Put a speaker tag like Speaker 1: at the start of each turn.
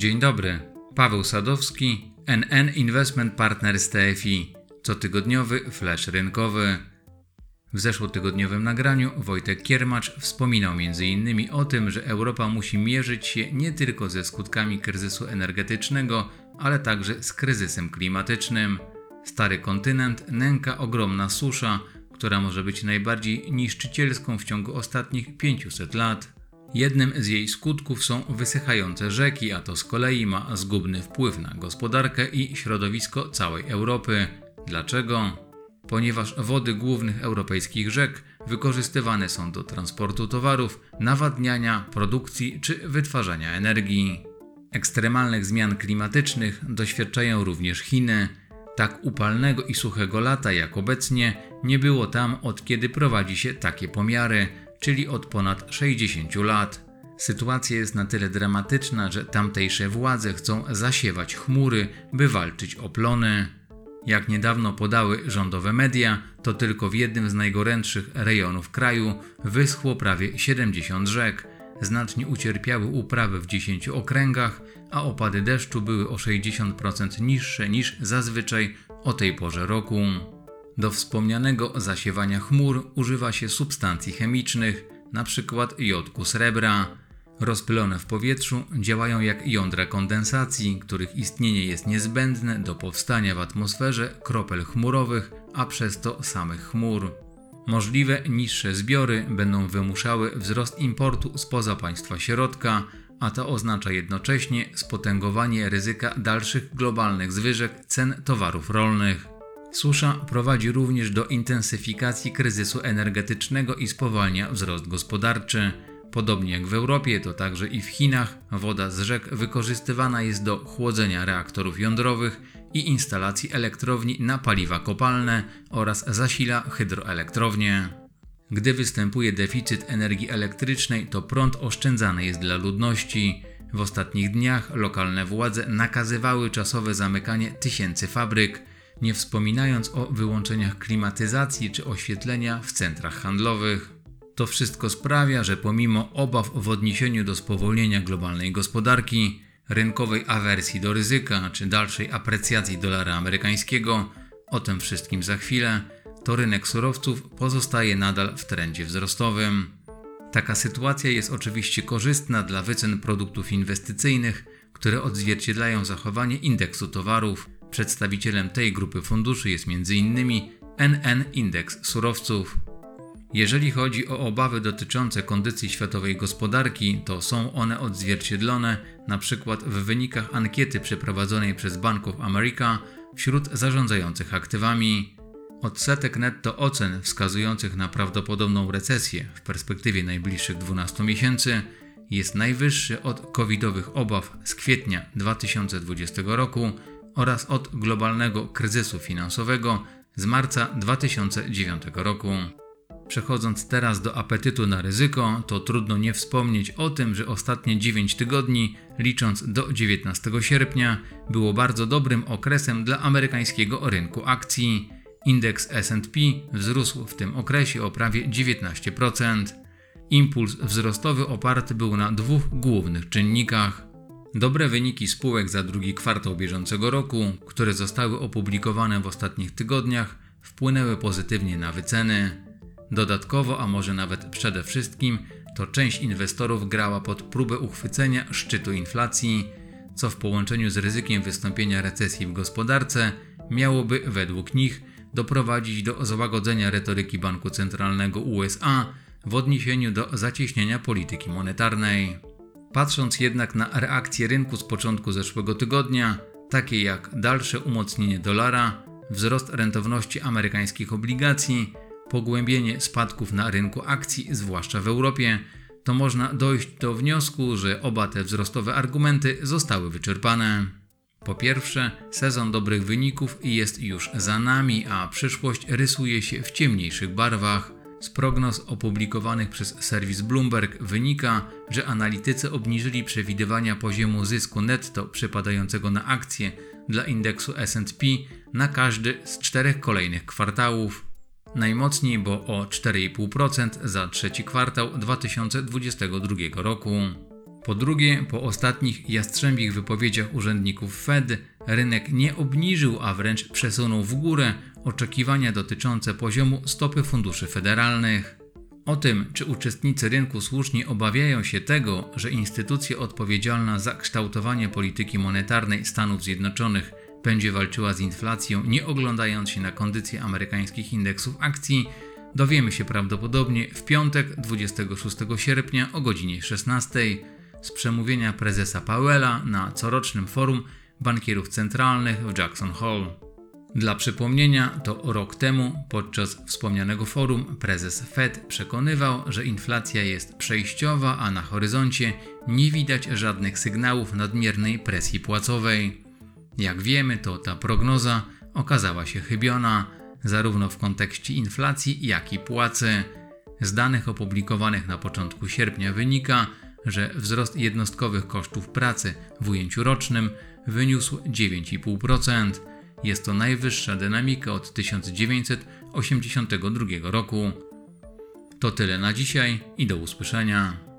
Speaker 1: Dzień dobry, Paweł Sadowski, NN Investment Partners TFI, cotygodniowy flash rynkowy. W zeszłotygodniowym nagraniu Wojtek Kiermacz wspominał m.in. o tym, że Europa musi mierzyć się nie tylko ze skutkami kryzysu energetycznego, ale także z kryzysem klimatycznym. Stary kontynent nęka ogromna susza, która może być najbardziej niszczycielską w ciągu ostatnich 500 lat. Jednym z jej skutków są wysychające rzeki, a to z kolei ma zgubny wpływ na gospodarkę i środowisko całej Europy. Dlaczego? Ponieważ wody głównych europejskich rzek wykorzystywane są do transportu towarów, nawadniania, produkcji czy wytwarzania energii. Ekstremalnych zmian klimatycznych doświadczają również Chiny. Tak upalnego i suchego lata jak obecnie nie było tam od kiedy prowadzi się takie pomiary, czyli od ponad 60 lat. Sytuacja jest na tyle dramatyczna, że tamtejsze władze chcą zasiewać chmury, by walczyć o plony. Jak niedawno podały rządowe media, to tylko w jednym z najgorętszych rejonów kraju wyschło prawie 70 rzek. Znacznie ucierpiały uprawy w 10 okręgach, a opady deszczu były o 60% niższe niż zazwyczaj o tej porze roku. Do wspomnianego zasiewania chmur używa się substancji chemicznych, np. jodku srebra. Rozpylone w powietrzu działają jak jądra kondensacji, których istnienie jest niezbędne do powstania w atmosferze kropel chmurowych, a przez to samych chmur. Możliwe niższe zbiory będą wymuszały wzrost importu spoza państwa środka, a to oznacza jednocześnie spotęgowanie ryzyka dalszych globalnych zwyżek cen towarów rolnych. Susza prowadzi również do intensyfikacji kryzysu energetycznego i spowalnia wzrost gospodarczy. Podobnie jak w Europie, to także i w Chinach woda z rzek wykorzystywana jest do chłodzenia reaktorów jądrowych i instalacji elektrowni na paliwa kopalne oraz zasila hydroelektrownie. Gdy występuje deficyt energii elektrycznej, to prąd oszczędzany jest dla ludności. W ostatnich dniach lokalne władze nakazywały czasowe zamykanie tysięcy fabryk, nie wspominając o wyłączeniach klimatyzacji czy oświetlenia w centrach handlowych. To wszystko sprawia, że pomimo obaw w odniesieniu do spowolnienia globalnej gospodarki, rynkowej awersji do ryzyka czy dalszej aprecjacji dolara amerykańskiego, o tym wszystkim za chwilę, to rynek surowców pozostaje nadal w trendzie wzrostowym. Taka sytuacja jest oczywiście korzystna dla wycen produktów inwestycyjnych, które odzwierciedlają zachowanie indeksu towarów. Przedstawicielem tej grupy funduszy jest m.in. NN Indeks Surowców. Jeżeli chodzi o obawy dotyczące kondycji światowej gospodarki, to są one odzwierciedlone np. w wynikach ankiety przeprowadzonej przez Bank of America wśród zarządzających aktywami. Odsetek netto ocen wskazujących na prawdopodobną recesję w perspektywie najbliższych 12 miesięcy jest najwyższy od covidowych obaw z kwietnia 2020 roku oraz od globalnego kryzysu finansowego z marca 2009 roku. Przechodząc teraz do apetytu na ryzyko, to trudno nie wspomnieć o tym, że ostatnie 9 tygodni, licząc do 19 sierpnia, było bardzo dobrym okresem dla amerykańskiego rynku akcji. Indeks SP wzrósł w tym okresie o prawie 19%. Impuls wzrostowy oparty był na dwóch głównych czynnikach. Dobre wyniki spółek za drugi kwartał bieżącego roku, które zostały opublikowane w ostatnich tygodniach, wpłynęły pozytywnie na wyceny. Dodatkowo, a może nawet przede wszystkim, to część inwestorów grała pod próbę uchwycenia szczytu inflacji, co w połączeniu z ryzykiem wystąpienia recesji w gospodarce miałoby według nich doprowadzić do złagodzenia retoryki Banku Centralnego USA w odniesieniu do zacieśnienia polityki monetarnej. Patrząc jednak na reakcje rynku z początku zeszłego tygodnia, takie jak dalsze umocnienie dolara, wzrost rentowności amerykańskich obligacji, pogłębienie spadków na rynku akcji, zwłaszcza w Europie, to można dojść do wniosku, że oba te wzrostowe argumenty zostały wyczerpane. Po pierwsze, sezon dobrych wyników jest już za nami, a przyszłość rysuje się w ciemniejszych barwach. Z prognoz opublikowanych przez serwis Bloomberg wynika, że analitycy obniżyli przewidywania poziomu zysku netto przypadającego na akcje dla indeksu SP na każdy z czterech kolejnych kwartałów. Najmocniej, bo o 4,5% za trzeci kwartał 2022 roku. Po drugie, po ostatnich jastrzębich wypowiedziach urzędników Fed, rynek nie obniżył, a wręcz przesunął w górę oczekiwania dotyczące poziomu stopy funduszy federalnych. O tym, czy uczestnicy rynku słusznie obawiają się tego, że instytucja odpowiedzialna za kształtowanie polityki monetarnej Stanów Zjednoczonych będzie walczyła z inflacją, nie oglądając się na kondycję amerykańskich indeksów akcji, dowiemy się prawdopodobnie w piątek 26 sierpnia o godzinie 16 z przemówienia prezesa Powella na corocznym forum bankierów centralnych w Jackson Hole. Dla przypomnienia, to rok temu podczas wspomnianego forum prezes Fed przekonywał, że inflacja jest przejściowa, a na horyzoncie nie widać żadnych sygnałów nadmiernej presji płacowej. Jak wiemy, to ta prognoza okazała się chybiona, zarówno w kontekście inflacji, jak i płacy. Z danych opublikowanych na początku sierpnia wynika, że wzrost jednostkowych kosztów pracy w ujęciu rocznym wyniósł 9,5%. Jest to najwyższa dynamika od 1982 roku. To tyle na dzisiaj i do usłyszenia.